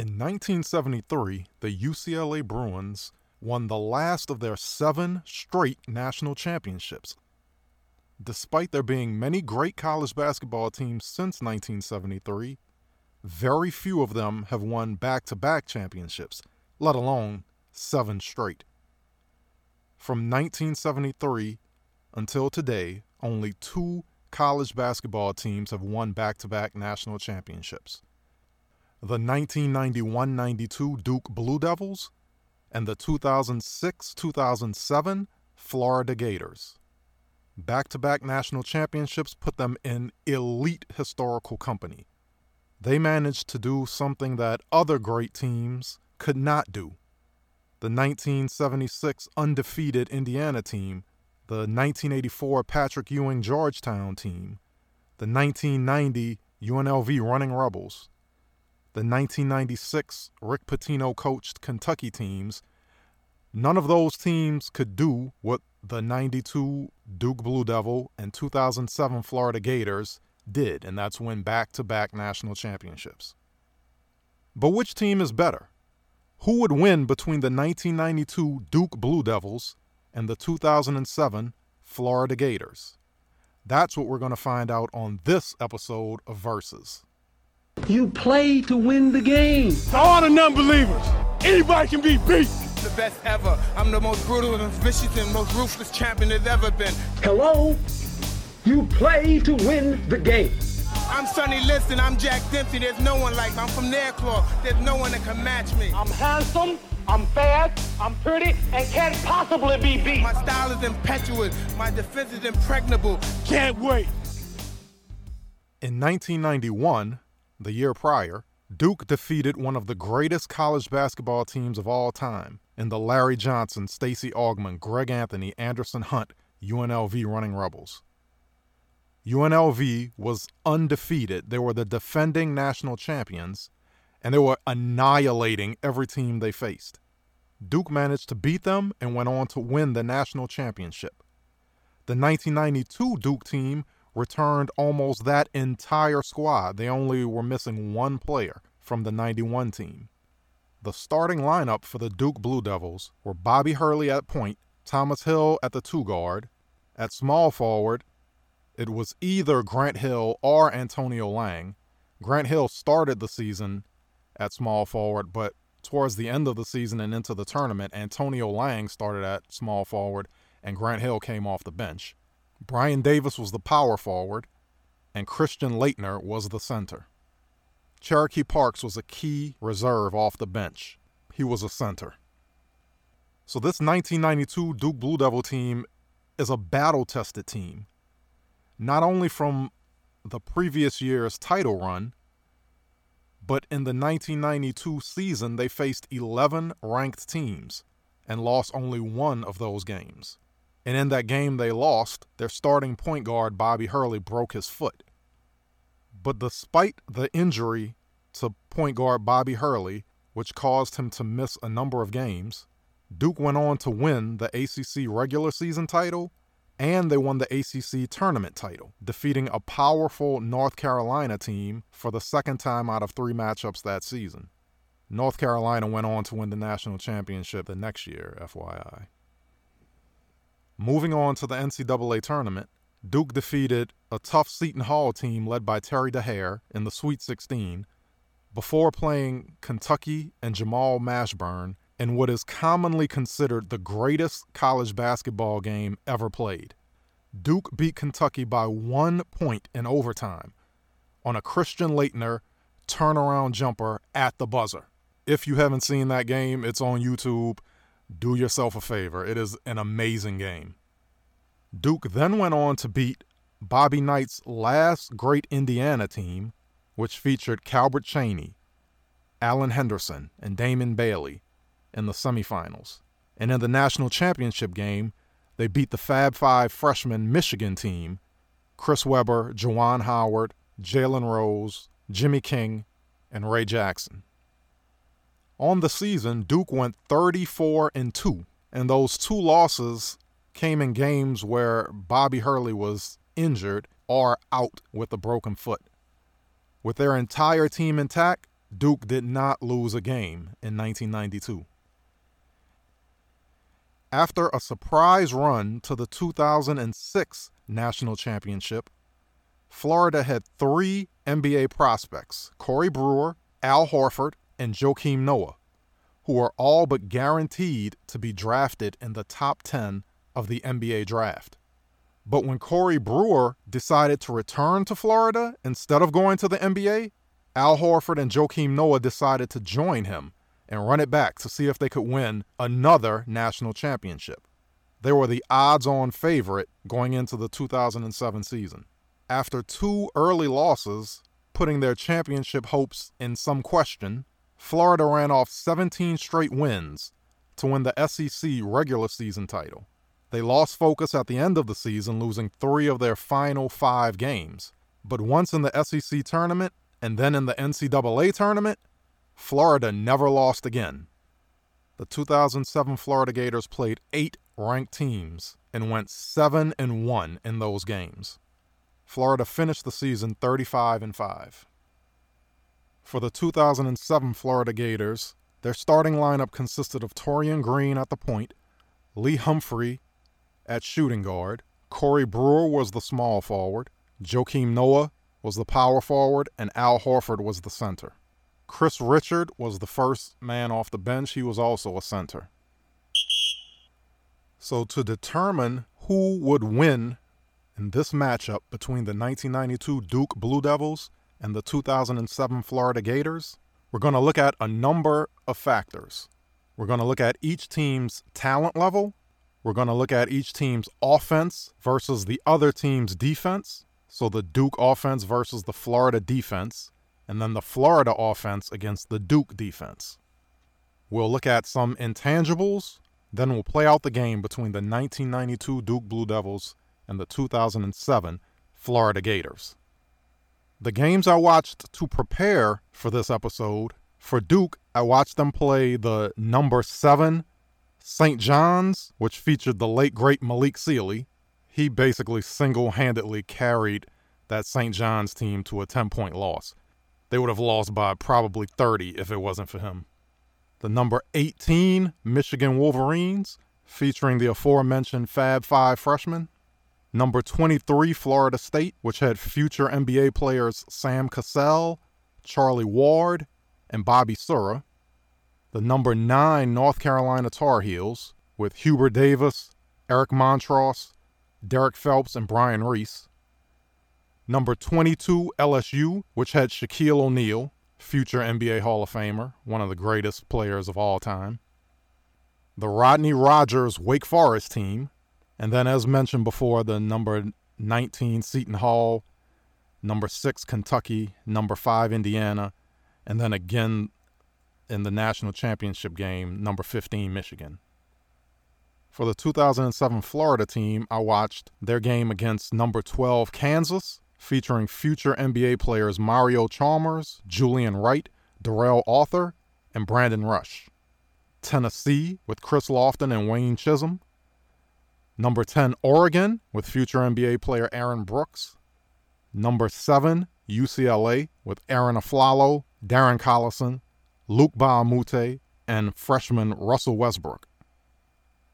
In 1973, the UCLA Bruins won the last of their seven straight national championships. Despite there being many great college basketball teams since 1973, very few of them have won back to back championships, let alone seven straight. From 1973 until today, only two college basketball teams have won back to back national championships the 1991 92 Duke Blue Devils and the 2006 2007 Florida Gators. Back to back national championships put them in elite historical company. They managed to do something that other great teams could not do. The 1976 undefeated Indiana team, the 1984 Patrick Ewing Georgetown team, the 1990 UNLV Running Rebels, the 1996 Rick Pitino coached Kentucky teams, none of those teams could do what the 92 Duke Blue Devil and 2007 Florida Gators did, and that's win back to back national championships. But which team is better? Who would win between the 1992 Duke Blue Devils and the 2007 Florida Gators? That's what we're going to find out on this episode of Versus. You play to win the game. To all the non-believers, anybody can be beat. The best ever. I'm the most brutal and vicious and most ruthless champion there's ever been. Hello? You play to win the game. I'm Sonny Liston. I'm Jack Dempsey. There's no one like me. I'm from Nairclaw. There's no one that can match me. I'm handsome. I'm fast, I'm pretty, and can't possibly be beat. My style is impetuous. My defense is impregnable. Can't wait. In 1991, the year prior, Duke defeated one of the greatest college basketball teams of all time in the Larry Johnson, Stacy Augmon, Greg Anthony, Anderson Hunt, UNLV Running Rebels. UNLV was undefeated. They were the defending national champions, and they were annihilating every team they faced. Duke managed to beat them and went on to win the national championship. The 1992 Duke team returned almost that entire squad. They only were missing one player from the 91 team. The starting lineup for the Duke Blue Devils were Bobby Hurley at point, Thomas Hill at the two guard. At small forward, it was either Grant Hill or Antonio Lang. Grant Hill started the season at small forward, but towards the end of the season and into the tournament, Antonio Lang started at small forward and Grant Hill came off the bench. Brian Davis was the power forward, and Christian Laettner was the center. Cherokee Parks was a key reserve off the bench. He was a center. So, this 1992 Duke Blue Devil team is a battle tested team, not only from the previous year's title run, but in the 1992 season, they faced 11 ranked teams and lost only one of those games. And in that game they lost, their starting point guard, Bobby Hurley, broke his foot. But despite the injury to point guard Bobby Hurley, which caused him to miss a number of games, Duke went on to win the ACC regular season title and they won the ACC tournament title, defeating a powerful North Carolina team for the second time out of three matchups that season. North Carolina went on to win the national championship the next year, FYI. Moving on to the NCAA tournament, Duke defeated a tough Seton Hall team led by Terry Dehere in the Sweet 16 before playing Kentucky and Jamal Mashburn in what is commonly considered the greatest college basketball game ever played. Duke beat Kentucky by one point in overtime on a Christian Laettner turnaround jumper at the buzzer. If you haven't seen that game, it's on YouTube do yourself a favor. It is an amazing game. Duke then went on to beat Bobby Knight's last great Indiana team, which featured Calbert Cheaney, Alan Henderson, and Damon Bailey in the semifinals. And in the national championship game, they beat the Fab Five freshman Michigan team Chris Webber, Juwan Howard, Jalen Rose, Jimmy King, and Ray Jackson. On the season, Duke went 34 and 2, and those two losses came in games where Bobby Hurley was injured or out with a broken foot. With their entire team intact, Duke did not lose a game in 1992. After a surprise run to the 2006 national championship, Florida had three NBA prospects Corey Brewer, Al Horford, and Joakim Noah, who are all but guaranteed to be drafted in the top 10 of the NBA draft. But when Corey Brewer decided to return to Florida instead of going to the NBA, Al Horford and Joakim Noah decided to join him and run it back to see if they could win another national championship. They were the odds on favorite going into the 2007 season. After two early losses, putting their championship hopes in some question, Florida ran off 17 straight wins to win the SEC regular season title. They lost focus at the end of the season, losing three of their final five games. But once in the SEC tournament and then in the NCAA tournament, Florida never lost again. The 2007 Florida Gators played eight ranked teams and went 7 and 1 in those games. Florida finished the season 35 and 5. For the 2007 Florida Gators, their starting lineup consisted of Taurean Green at the point, Lee Humphrey at shooting guard, Corey Brewer was the small forward, Joakim Noah was the power forward, and Al Horford was the center. Chris Richard was the first man off the bench. He was also a center. So, to determine who would win in this matchup between the 1992 Duke Blue Devils and the 2007 Florida Gators, we're going to look at a number of factors. We're going to look at each team's talent level. We're going to look at each team's offense versus the other team's defense. So, the Duke offense versus the Florida defense and then the Florida offense against the Duke defense. We'll look at some intangibles, then we'll play out the game between the 1992 Duke Blue Devils and the 2007 Florida Gators. The games I watched to prepare for this episode for Duke, I watched them play the number seven St. John's, which featured the late great Malik Sealy. He basically single handedly carried that St. John's team to a 10 point loss. They would have lost by probably 30 if it wasn't for him. The number 18 Michigan Wolverines, featuring the aforementioned Fab Five freshmen. Number 23 Florida State, which had future NBA players Sam Cassell, Charlie Ward, and Bobby Sura. The number 9 North Carolina Tar Heels, with Hubert Davis, Eric Montross, Derrick Phelps, and Brian Reese. Number 22, LSU, which had Shaquille O'Neal, future NBA Hall of Famer, one of the greatest players of all time. The Rodney Rogers Wake Forest team, and then, as mentioned before, the number 19 Seton Hall, number 6 Kentucky, number 5 Indiana, and then again in the national championship game, number 15 Michigan. For the 2007 Florida team, I watched their game against number 12 Kansas, featuring future NBA players Mario Chalmers, Julian Wright, Darrell Arthur, and Brandon Rush. Tennessee with Chris Lofton and Wayne Chism. Number 10, Oregon with future NBA player Aaron Brooks. Number 7, UCLA with Arron Afflalo, Darren Collison, Luke Moute, and freshman Russell Westbrook.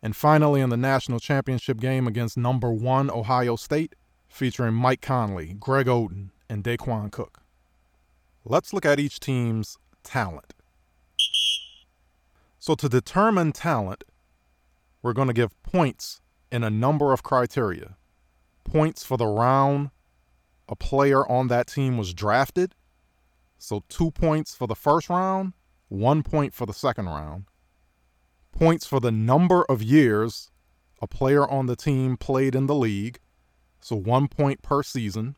And finally, in the national championship game against number 1 Ohio State, featuring Mike Conley, Greg Oden, and Daequan Cook. Let's look at each team's talent. So, to determine talent, we're going to give points in a number of criteria. Points for the round a player on that team was drafted. So, two points for the first round, one point for the second round. Points for the number of years a player on the team played in the league so one point per season.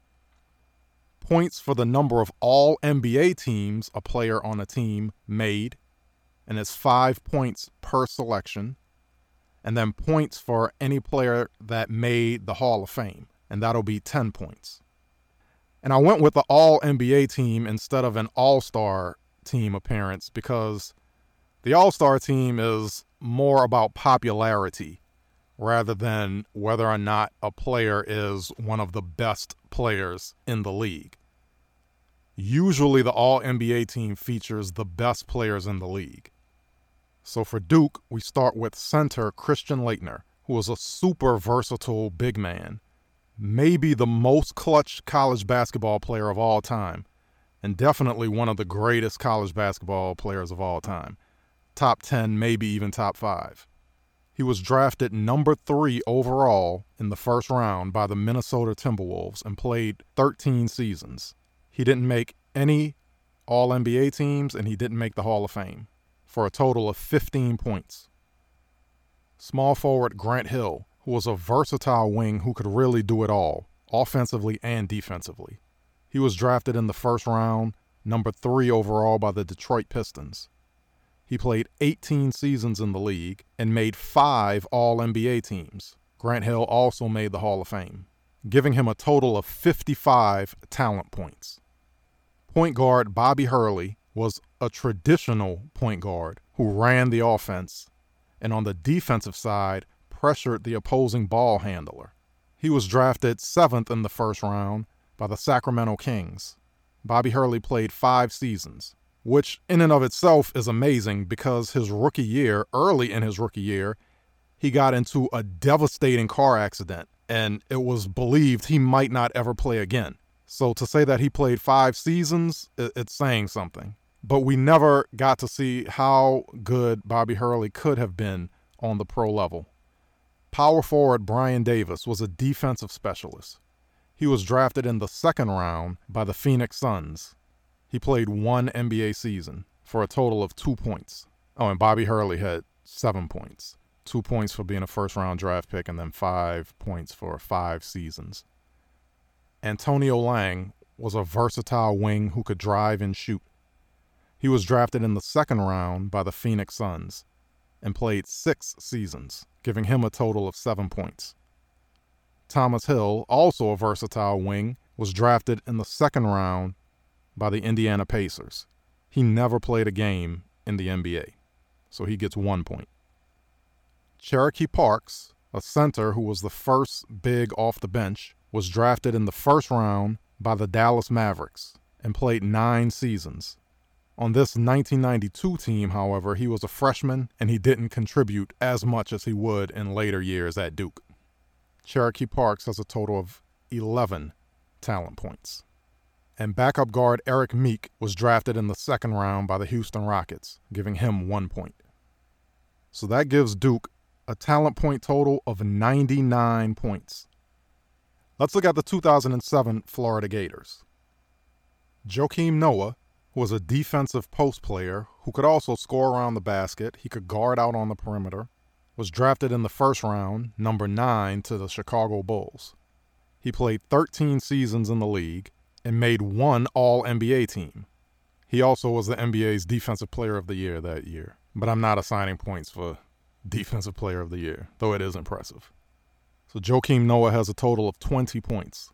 Points for the number of all NBA teams a player on a team made, and it's five points per selection. And then points for any player that made the Hall of Fame, and that'll be 10 points. And I went with the All NBA team instead of an All Star team appearance because the All Star team is more about popularity rather than whether or not a player is one of the best players in the league. Usually, the All NBA team features the best players in the league. So for Duke, we start with center Christian Laettner, who was a super versatile big man, maybe the most clutch college basketball player of all time, and definitely one of the greatest college basketball players of all time. Top 10, maybe even top 5. He was drafted number 3 overall in the first round by the Minnesota Timberwolves and played 13 seasons. He didn't make any All NBA teams and he didn't make the Hall of Fame for a total of 15 points. Small forward Grant Hill, who was a versatile wing who could really do it all, offensively and defensively. He was drafted in the first round, number three overall by the Detroit Pistons. He played 18 seasons in the league and made five All NBA teams. Grant Hill also made the Hall of Fame, giving him a total of 55 talent points. Point guard Bobby Hurley was a traditional point guard who ran the offense and on the defensive side pressured the opposing ball handler. He was drafted seventh in the first round by the Sacramento Kings. Bobby Hurley played five seasons, which in and of itself is amazing because his rookie year, early in his rookie year, he got into a devastating car accident and it was believed he might not ever play again. So to say that he played five seasons, it's saying something but we never got to see how good Bobby Hurley could have been on the pro level. Power forward Brian Davis was a defensive specialist. He was drafted in the second round by the Phoenix Suns. He played one NBA season for a total of two points. Oh, and Bobby Hurley had seven points two points for being a first round draft pick, and then five points for five seasons. Antonio Lang was a versatile wing who could drive and shoot. He was drafted in the second round by the Phoenix Suns and played six seasons, giving him a total of seven points. Thomas Hill, also a versatile wing, was drafted in the second round by the Indiana Pacers. He never played a game in the NBA, so he gets one point. Cherokee Parks, a center who was the first big off the bench, was drafted in the first round by the Dallas Mavericks and played nine seasons, on this 1992 team, however, he was a freshman and he didn't contribute as much as he would in later years at Duke. Cherokee Parks has a total of 11 talent points. And backup guard Erik Meek was drafted in the second round by the Houston Rockets, giving him one point. So that gives Duke a talent point total of 99 points. Let's look at the 2007 Florida Gators. Joakim Noah was a defensive post player who could also score around the basket. He could guard out on the perimeter. Was drafted in the first round, number 9 to the Chicago Bulls. He played 13 seasons in the league and made one All NBA team. He also was the NBA's Defensive Player of the Year that year. But I'm not assigning points for Defensive Player of the Year, though it is impressive. So Joakim Noah has a total of 20 points.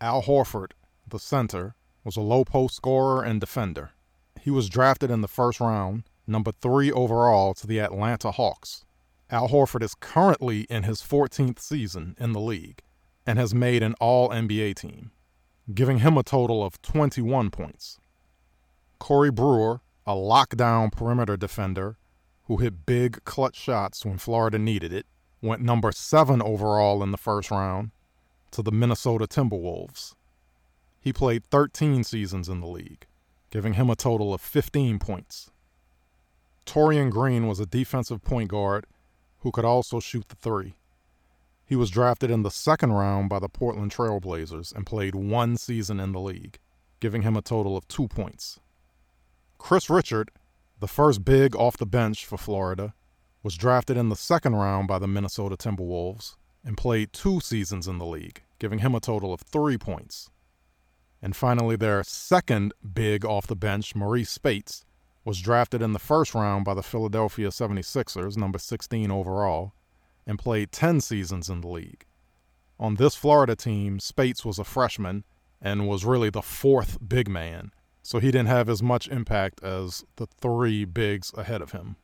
Al Horford, the center, was a low post scorer and defender. He was drafted in the first round, number three overall, to the Atlanta Hawks. Al Horford is currently in his 14th season in the league and has made an All NBA team, giving him a total of 21 points. Corey Brewer, a lockdown perimeter defender who hit big clutch shots when Florida needed it, went number seven overall in the first round to the Minnesota Timberwolves. He played 13 seasons in the league, giving him a total of 15 points. Taurean Green was a defensive point guard who could also shoot the three. He was drafted in the second round by the Portland Trailblazers and played one season in the league, giving him a total of two points. Chris Richard, the first big off the bench for Florida, was drafted in the second round by the Minnesota Timberwolves and played two seasons in the league, giving him a total of three points. And finally, their second big off the bench, Marreese Speights, was drafted in the first round by the Philadelphia 76ers, number 16 overall, and played 10 seasons in the league. On this Florida team, Speights was a freshman and was really the fourth big man, so he didn't have as much impact as the three bigs ahead of him.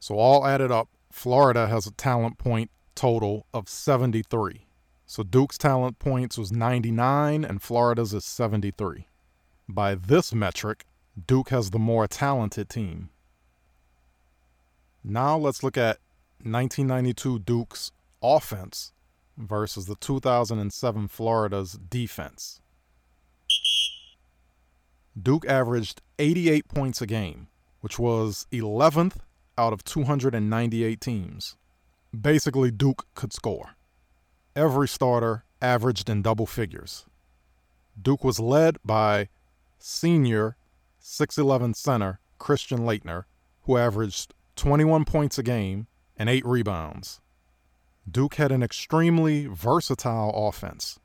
So, all added up, Florida has a talent point total of 73. So Duke's talent points was 99 and Florida's is 73. by this metric, Duke has the more talented team. Now let's look at 1992 Duke's offense versus the 2007 Florida's defense. Duke averaged 88 points a game, which was 11th out of 298 teams. Basically, Duke could score. Every starter averaged in double figures. Duke was led by senior 6'11 center Christian Laettner, who averaged 21 points a game and 8 rebounds. Duke had an extremely versatile offense.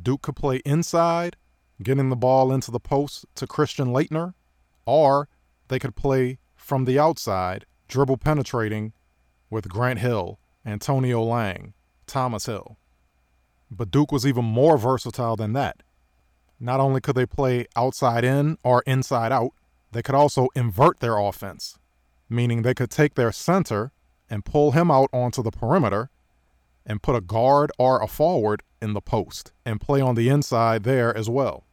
Duke could play inside, getting the ball into the post to Christian Laettner, or they could play from the outside, dribble penetrating with Grant Hill, Antonio Lang, Thomas Hill. But Duke was even more versatile than that. Not only could they play outside in or inside out, they could also invert their offense, meaning they could take their center and pull him out onto the perimeter and put a guard or a forward in the post and play on the inside there as well.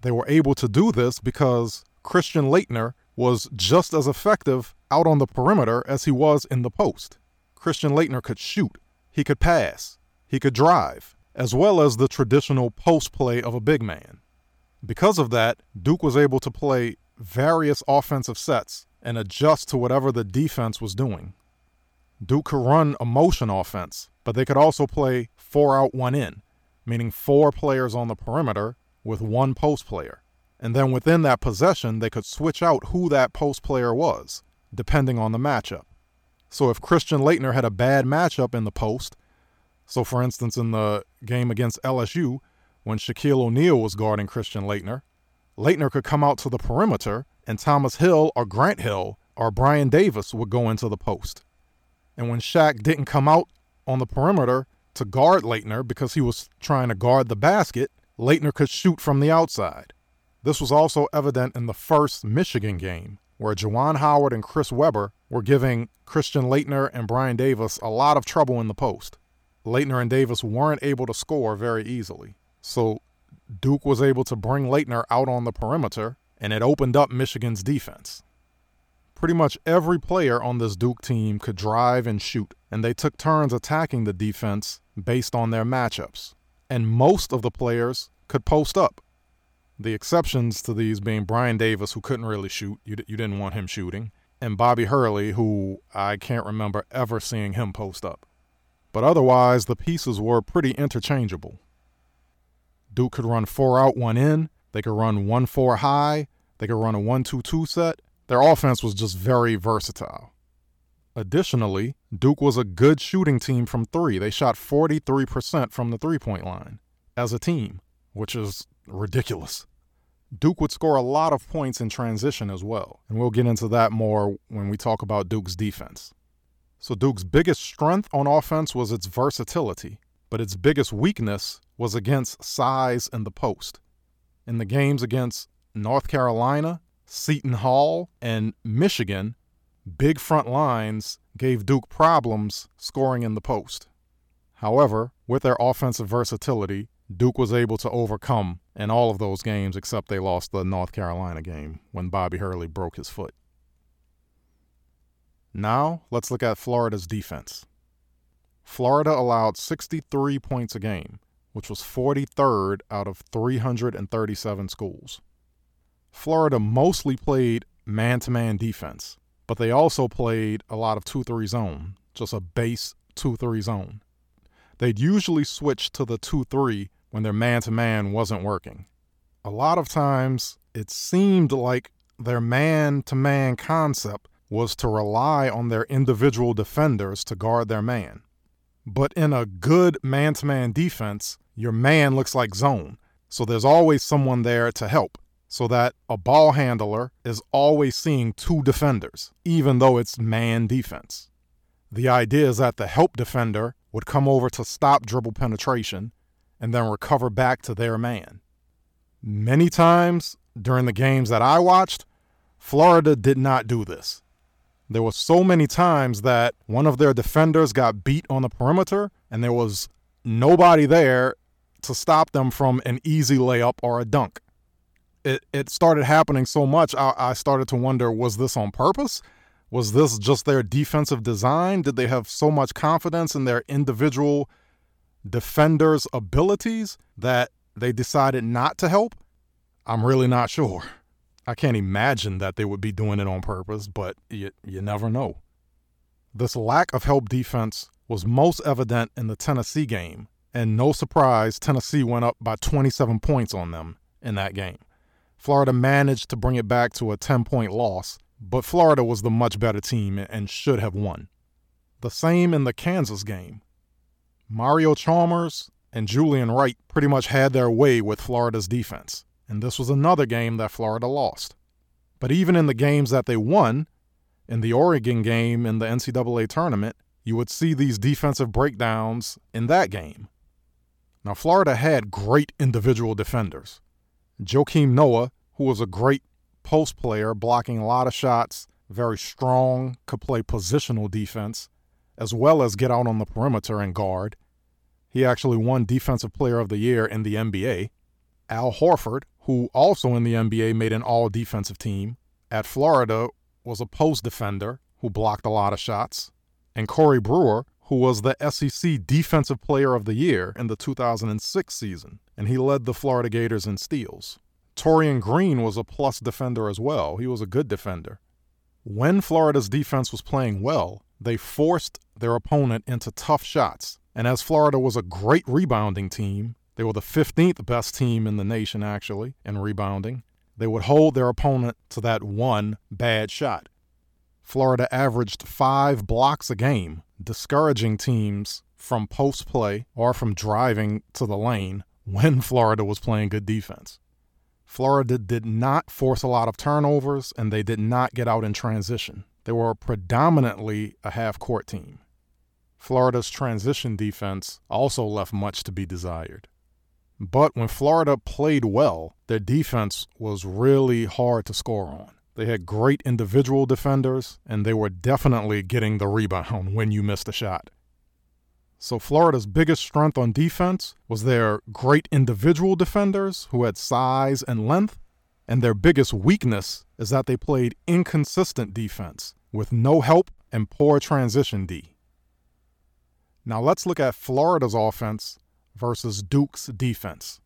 They were able to do this because Christian Laettner was just as effective out on the perimeter as he was in the post. Christian Laettner could shoot, he could pass, he could drive, as well as the traditional post play of a big man. Because of that, Duke was able to play various offensive sets and adjust to whatever the defense was doing. Duke could run a motion offense, but they could also play four out, one in, meaning four players on the perimeter with one post player. And then within that possession, they could switch out who that post player was, depending on the matchup. So if Christian Laettner had a bad matchup in the post, so for instance, in the game against LSU, when Shaquille O'Neal was guarding Christian Laettner, Laettner could come out to the perimeter, and Thomas Hill or Grant Hill or Brian Davis would go into the post. And when Shaq didn't come out on the perimeter to guard Laettner because he was trying to guard the basket, Laettner could shoot from the outside. This was also evident in the first Michigan game, where Juwan Howard and Chris Webber were giving Christian Laettner and Brian Davis a lot of trouble in the post. Laettner and Davis weren't able to score very easily. So Duke was able to bring Laettner out on the perimeter, and it opened up Michigan's defense. Pretty much every player on this Duke team could drive and shoot, and they took turns attacking the defense based on their matchups. And most of the players could post up. The exceptions to these being Brian Davis, who couldn't really shoot, you, you didn't want him shooting, and Bobby Hurley, who I can't remember ever seeing him post up. But otherwise, the pieces were pretty interchangeable. Duke could run four out, one in. They could run one four high. They could run a one two two set. Their offense was just very versatile. Additionally, Duke was a good shooting team from three. They shot 43% from the three point line as a team, which is ridiculous. Duke would score a lot of points in transition as well, and we'll get into that more when we talk about Duke's defense. So, Duke's biggest strength on offense was its versatility, but its biggest weakness was against size in the post. In the games against North Carolina, Seton Hall, and Michigan, big front lines gave Duke problems scoring in the post. However, with their offensive versatility, Duke was able to overcome in all of those games except they lost the North Carolina game when Bobby Hurley broke his foot. Now, let's look at Florida's defense. Florida allowed 63 points a game, which was 43rd out of 337 schools. Florida mostly played man to man defense, but they also played a lot of 2 3 zone, just a base 2 3 zone. They'd usually switch to the 2 3 when their man to man wasn't working. A lot of times, it seemed like their man to man concept was to rely on their individual defenders to guard their man. But in a good man to man defense, your man looks like zone. So there's always someone there to help, so that a ball handler is always seeing two defenders, even though it's man defense. The idea is that the help defender would come over to stop dribble penetration and then recover back to their man. Many times during the games that I watched, Florida did not do this. There were so many times that one of their defenders got beat on the perimeter and there was nobody there to stop them from an easy layup or a dunk. it, it started happening so much, I, I started to wonder was this on purpose? Was this just their defensive design? Did they have so much confidence in their individual defenders' abilities that they decided not to help? I'm really not sure. I can't imagine that they would be doing it on purpose, but you, you never know. This lack of help defense was most evident in the Tennessee game, and no surprise, Tennessee went up by 27 points on them in that game. Florida managed to bring it back to a 10 point loss, but Florida was the much better team and should have won. The same in the Kansas game. Mario Chalmers and Julian Wright pretty much had their way with Florida's defense, and this was another game that Florida lost. But even in the games that they won, in the Oregon game in the NCAA tournament, you would see these defensive breakdowns in that game. Now, Florida had great individual defenders. Joakim Noah, who was a great post player, blocking a lot of shots, very strong, could play positional defense, as well as get out on the perimeter and guard. He actually won Defensive Player of the Year in the NBA. Al Horford, who also in the NBA made an all defensive team, at Florida was a post defender who blocked a lot of shots. And Corey Brewer, who was the SEC Defensive Player of the Year in the 2006 season, and he led the Florida Gators in steals. Taurean Green was a plus defender as well. He was a good defender. When Florida's defense was playing well, they forced their opponent into tough shots. And as Florida was a great rebounding team, they were the 15th best team in the nation, actually, in rebounding. They would hold their opponent to that one bad shot. Florida averaged five blocks a game, discouraging teams from post play or from driving to the lane when Florida was playing good defense. Florida did not force a lot of turnovers and they did not get out in transition. They were predominantly a half court team. Florida's transition defense also left much to be desired. But when Florida played well, their defense was really hard to score on. They had great individual defenders, and they were definitely getting the rebound when you missed a shot. So, Florida's biggest strength on defense was their great individual defenders who had size and length, and their biggest weakness is that they played inconsistent defense with no help and poor transition D. Now, let's look at Florida's offense versus Duke's defense.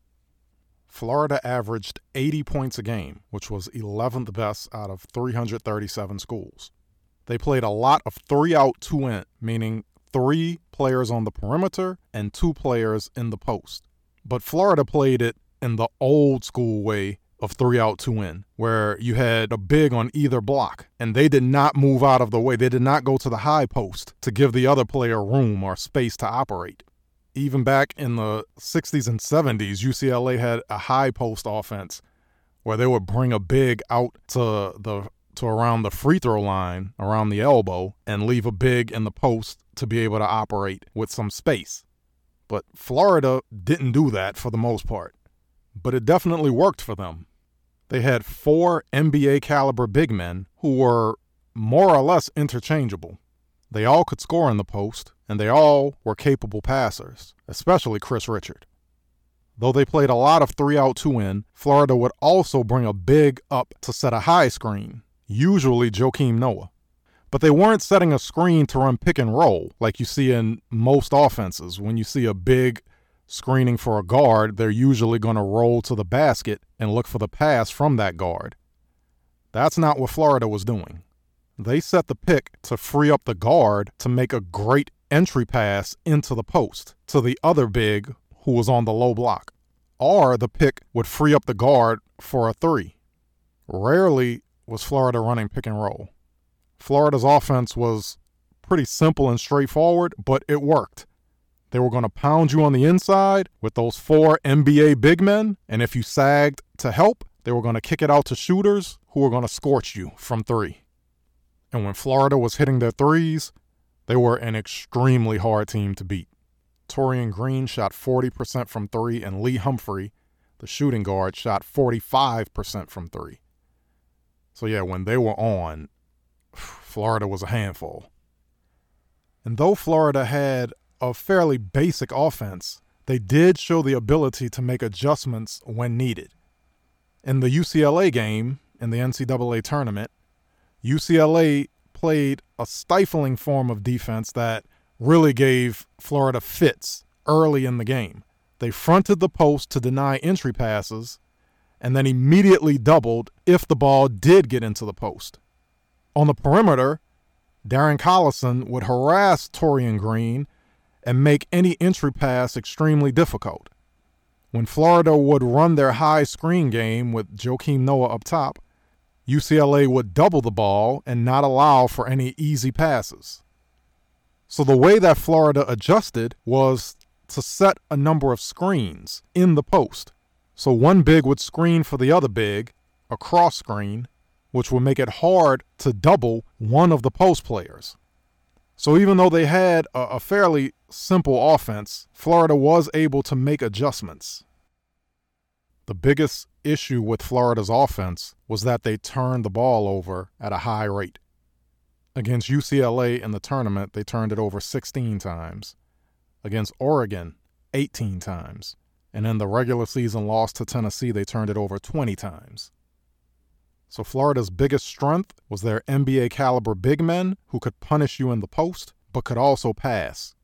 Florida averaged 80 points a game, which was 11th best out of 337 schools. They played a lot of three out, two in, meaning three players on the perimeter and two players in the post. But Florida played it in the old school way of three out, two in, where you had a big on either block, and they did not move out of the way. They did not go to the high post to give the other player room or space to operate even back in the 60s and 70s, UCLA had a high post offense where they would bring a big out to the to around the free throw line, around the elbow, and leave a big in the post to be able to operate with some space. But Florida didn't do that for the most part. But it definitely worked for them. They had four NBA caliber big men who were more or less interchangeable. They all could score in the post, and they all were capable passers, especially Chris Richard. Though they played a lot of three out, two in, Florida would also bring a big up to set a high screen, usually Joakim Noah. But they weren't setting a screen to run pick and roll like you see in most offenses. When you see a big screening for a guard, they're usually going to roll to the basket and look for the pass from that guard. That's not what Florida was doing. They set the pick to free up the guard to make a great entry pass into the post to the other big who was on the low block. Or the pick would free up the guard for a three. Rarely was Florida running pick and roll. Florida's offense was pretty simple and straightforward, but it worked. They were going to pound you on the inside with those four NBA big men, and if you sagged to help, they were going to kick it out to shooters who were going to scorch you from three. And when Florida was hitting their threes, they were an extremely hard team to beat. Taurean Green shot 40% from three, and Lee Humphrey, the shooting guard, shot 45% from three. So, yeah, when they were on, Florida was a handful. And though Florida had a fairly basic offense, they did show the ability to make adjustments when needed. In the UCLA game in the NCAA tournament, UCLA played a stifling form of defense that really gave Florida fits early in the game. They fronted the post to deny entry passes and then immediately doubled if the ball did get into the post. On the perimeter, Darren Collison would harass Taurean Green and make any entry pass extremely difficult. When Florida would run their high screen game with Joakim Noah up top, UCLA would double the ball and not allow for any easy passes. So the way that Florida adjusted was to set a number of screens in the post. So one big would screen for the other big, a cross screen, which would make it hard to double one of the post players. So even though they had a, a fairly simple offense, Florida was able to make adjustments. The biggest issue with Florida's offense was that they turned the ball over at a high rate. Against UCLA in the tournament, they turned it over 16 times. Against Oregon, 18 times. And in the regular season loss to Tennessee, they turned it over 20 times. So Florida's biggest strength was their NBA caliber big men who could punish you in the post, but could also pass.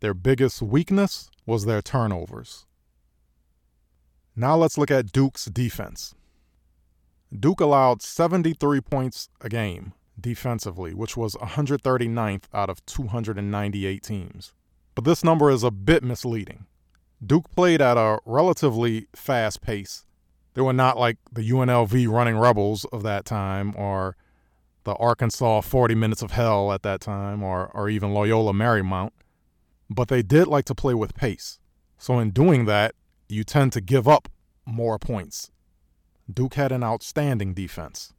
Their biggest weakness was their turnovers. Now let's look at Duke's defense. Duke allowed 73 points a game defensively, which was 139th out of 298 teams. But this number is a bit misleading. Duke played at a relatively fast pace. They were not like the UNLV running rebels of that time or the Arkansas 40 minutes of hell at that time or, or even Loyola Marymount, but they did like to play with pace. So in doing that, you tend to give up more points. Duke had an outstanding defense.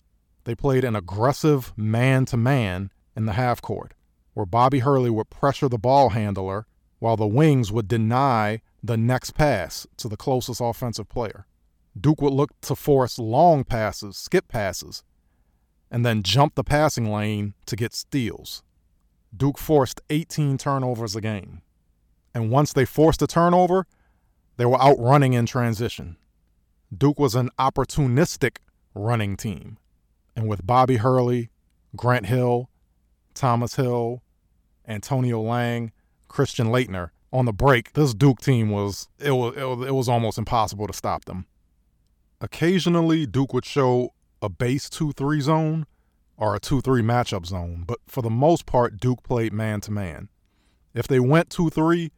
They played an aggressive man to man in the half court, where Bobby Hurley would pressure the ball handler while the wings would deny the next pass to the closest offensive player. Duke would look to force long passes, skip passes, and then jump the passing lane to get steals. Duke forced 18 turnovers a game. And once they forced a turnover, they were outrunning in transition. Duke was an opportunistic running team. And with Bobby Hurley, Grant Hill, Thomas Hill, Antonio Lang, Christian Laettner on the break, this Duke team was it was it was, it was almost impossible to stop them. Occasionally, Duke would show a base 2-3 zone or a 2-3 matchup zone, but for the most part, Duke played man to man. If they went 2-3,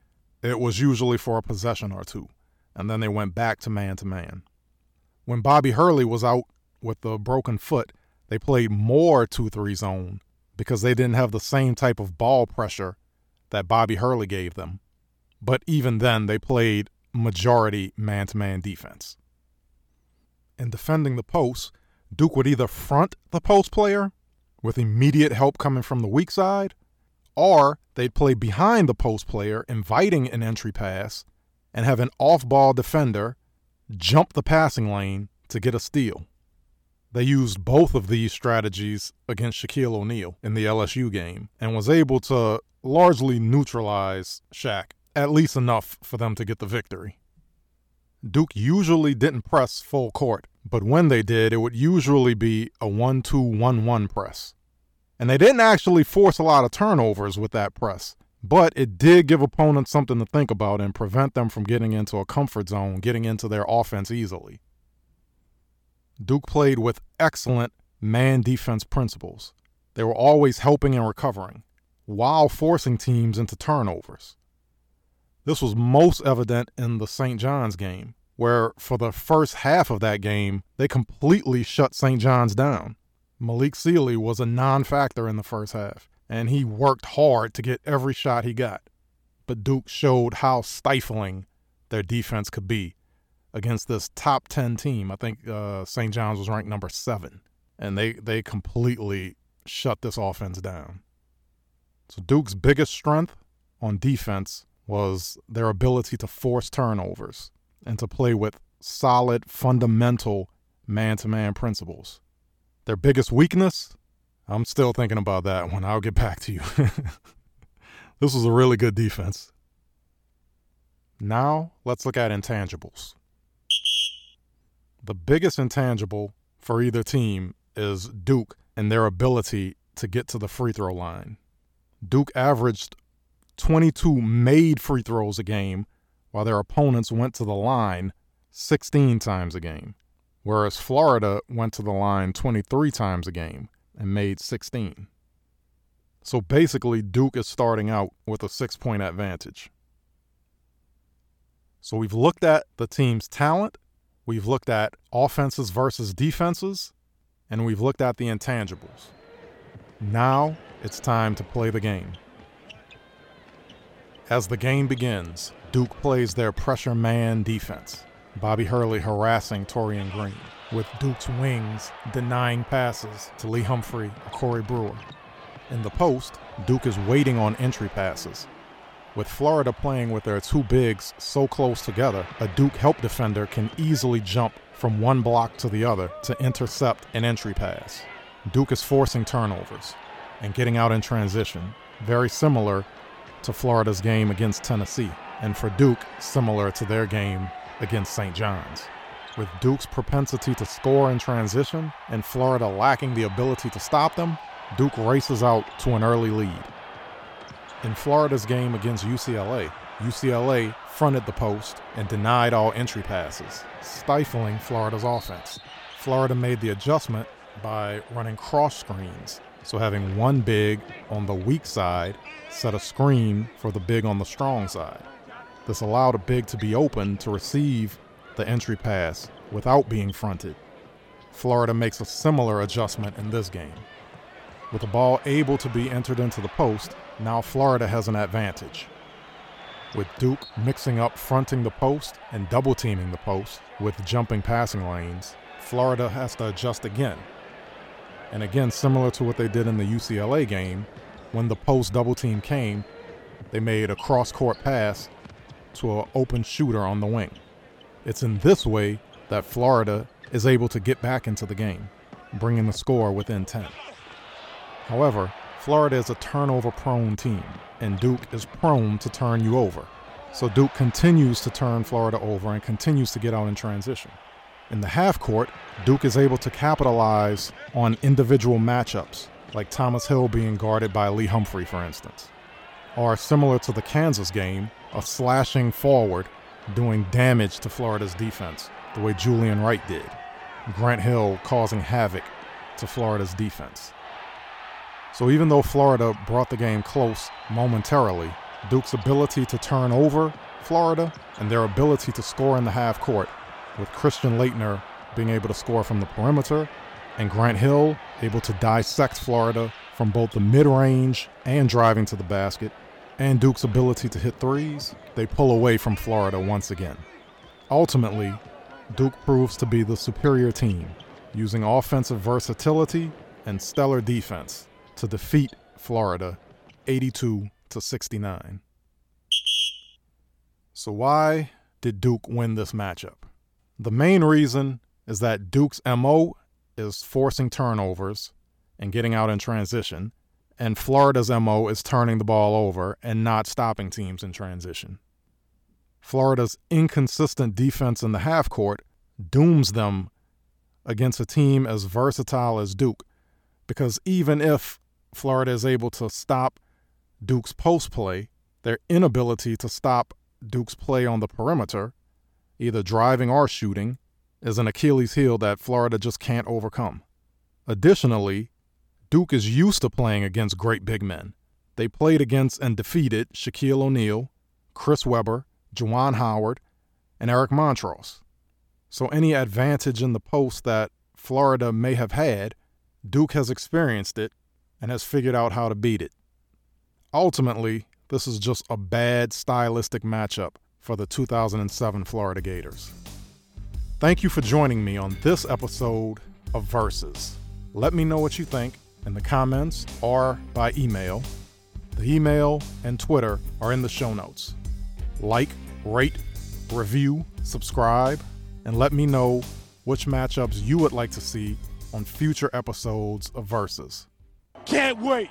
it was usually for a possession or two, and then they went back to man to man. When Bobby Hurley was out with the broken foot, they played more 2 3 zone because they didn't have the same type of ball pressure that Bobby Hurley gave them. But even then, they played majority man to man defense. In defending the post, Duke would either front the post player with immediate help coming from the weak side, or they'd play behind the post player, inviting an entry pass, and have an off ball defender jump the passing lane to get a steal. They used both of these strategies against Shaquille O'Neal in the LSU game and was able to largely neutralize Shaq, at least enough for them to get the victory. Duke usually didn't press full court, but when they did, it would usually be a 1 2 1 1 press. And they didn't actually force a lot of turnovers with that press, but it did give opponents something to think about and prevent them from getting into a comfort zone, getting into their offense easily. Duke played with excellent man defense principles. They were always helping and recovering while forcing teams into turnovers. This was most evident in the St. John's game, where for the first half of that game, they completely shut St. John's down. Malik Sealy was a non factor in the first half, and he worked hard to get every shot he got. But Duke showed how stifling their defense could be against this top 10 team. I think uh, St. John's was ranked number seven, and they, they completely shut this offense down. So Duke's biggest strength on defense was their ability to force turnovers and to play with solid, fundamental man to man principles. Their biggest weakness? I'm still thinking about that one. I'll get back to you. this was a really good defense. Now, let's look at intangibles. The biggest intangible for either team is Duke and their ability to get to the free throw line. Duke averaged 22 made free throws a game, while their opponents went to the line 16 times a game, whereas Florida went to the line 23 times a game and made 16. So basically, Duke is starting out with a six point advantage. So we've looked at the team's talent, we've looked at offenses versus defenses, and we've looked at the intangibles. Now it's time to play the game. As the game begins, Duke plays their pressure man defense. Bobby Hurley harassing Taurean Green, with Duke's wings denying passes to Lee Humphrey or Corey Brewer. In the post, Duke is waiting on entry passes. With Florida playing with their two bigs so close together, a Duke help defender can easily jump from one block to the other to intercept an entry pass. Duke is forcing turnovers and getting out in transition, very similar to Florida's game against Tennessee, and for Duke, similar to their game against St. John's. With Duke's propensity to score in transition and Florida lacking the ability to stop them, Duke races out to an early lead. In Florida's game against UCLA, UCLA fronted the post and denied all entry passes, stifling Florida's offense. Florida made the adjustment by running cross screens, so having one big on the weak side set a screen for the big on the strong side. This allowed a big to be open to receive the entry pass without being fronted. Florida makes a similar adjustment in this game. With the ball able to be entered into the post, now Florida has an advantage. With Duke mixing up fronting the post and double teaming the post with jumping passing lanes, Florida has to adjust again. And again, similar to what they did in the UCLA game, when the post double team came, they made a cross court pass to an open shooter on the wing. It's in this way that Florida is able to get back into the game, bringing the score within 10. However, Florida is a turnover prone team, and Duke is prone to turn you over. So Duke continues to turn Florida over and continues to get out in transition. In the half court, Duke is able to capitalize on individual matchups, like Thomas Hill being guarded by Lee Humphrey, for instance. Or similar to the Kansas game, a slashing forward doing damage to Florida's defense, the way Julian Wright did. Grant Hill causing havoc to Florida's defense. So even though Florida brought the game close momentarily, Duke's ability to turn over Florida and their ability to score in the half court, with Christian Laettner being able to score from the perimeter and Grant Hill able to dissect Florida from both the mid range and driving to the basket, and Duke's ability to hit threes, they pull away from Florida once again. Ultimately, Duke proves to be the superior team, using offensive versatility and stellar defense to defeat Florida 82 to 69. So why did Duke win this matchup? The main reason is that Duke's MO is forcing turnovers and getting out in transition, and Florida's MO is turning the ball over and not stopping teams in transition. Florida's inconsistent defense in the half court dooms them against a team as versatile as Duke, because even if Florida is able to stop Duke's post play, their inability to stop Duke's play on the perimeter, either driving or shooting, is an Achilles heel that Florida just can't overcome. Additionally, Duke is used to playing against great big men. They played against and defeated Shaquille O'Neal, Chris Webber, Juwan Howard, and Eric Montross. So any advantage in the post that Florida may have had, Duke has experienced it and has figured out how to beat it. Ultimately, this is just a bad stylistic matchup for the 2007 Florida Gators. Thank you for joining me on this episode of Versus. Let me know what you think in the comments or by email. The email and Twitter are in the show notes. Like, rate, review, subscribe, and let me know which matchups you would like to see on future episodes of Versus. Can't wait.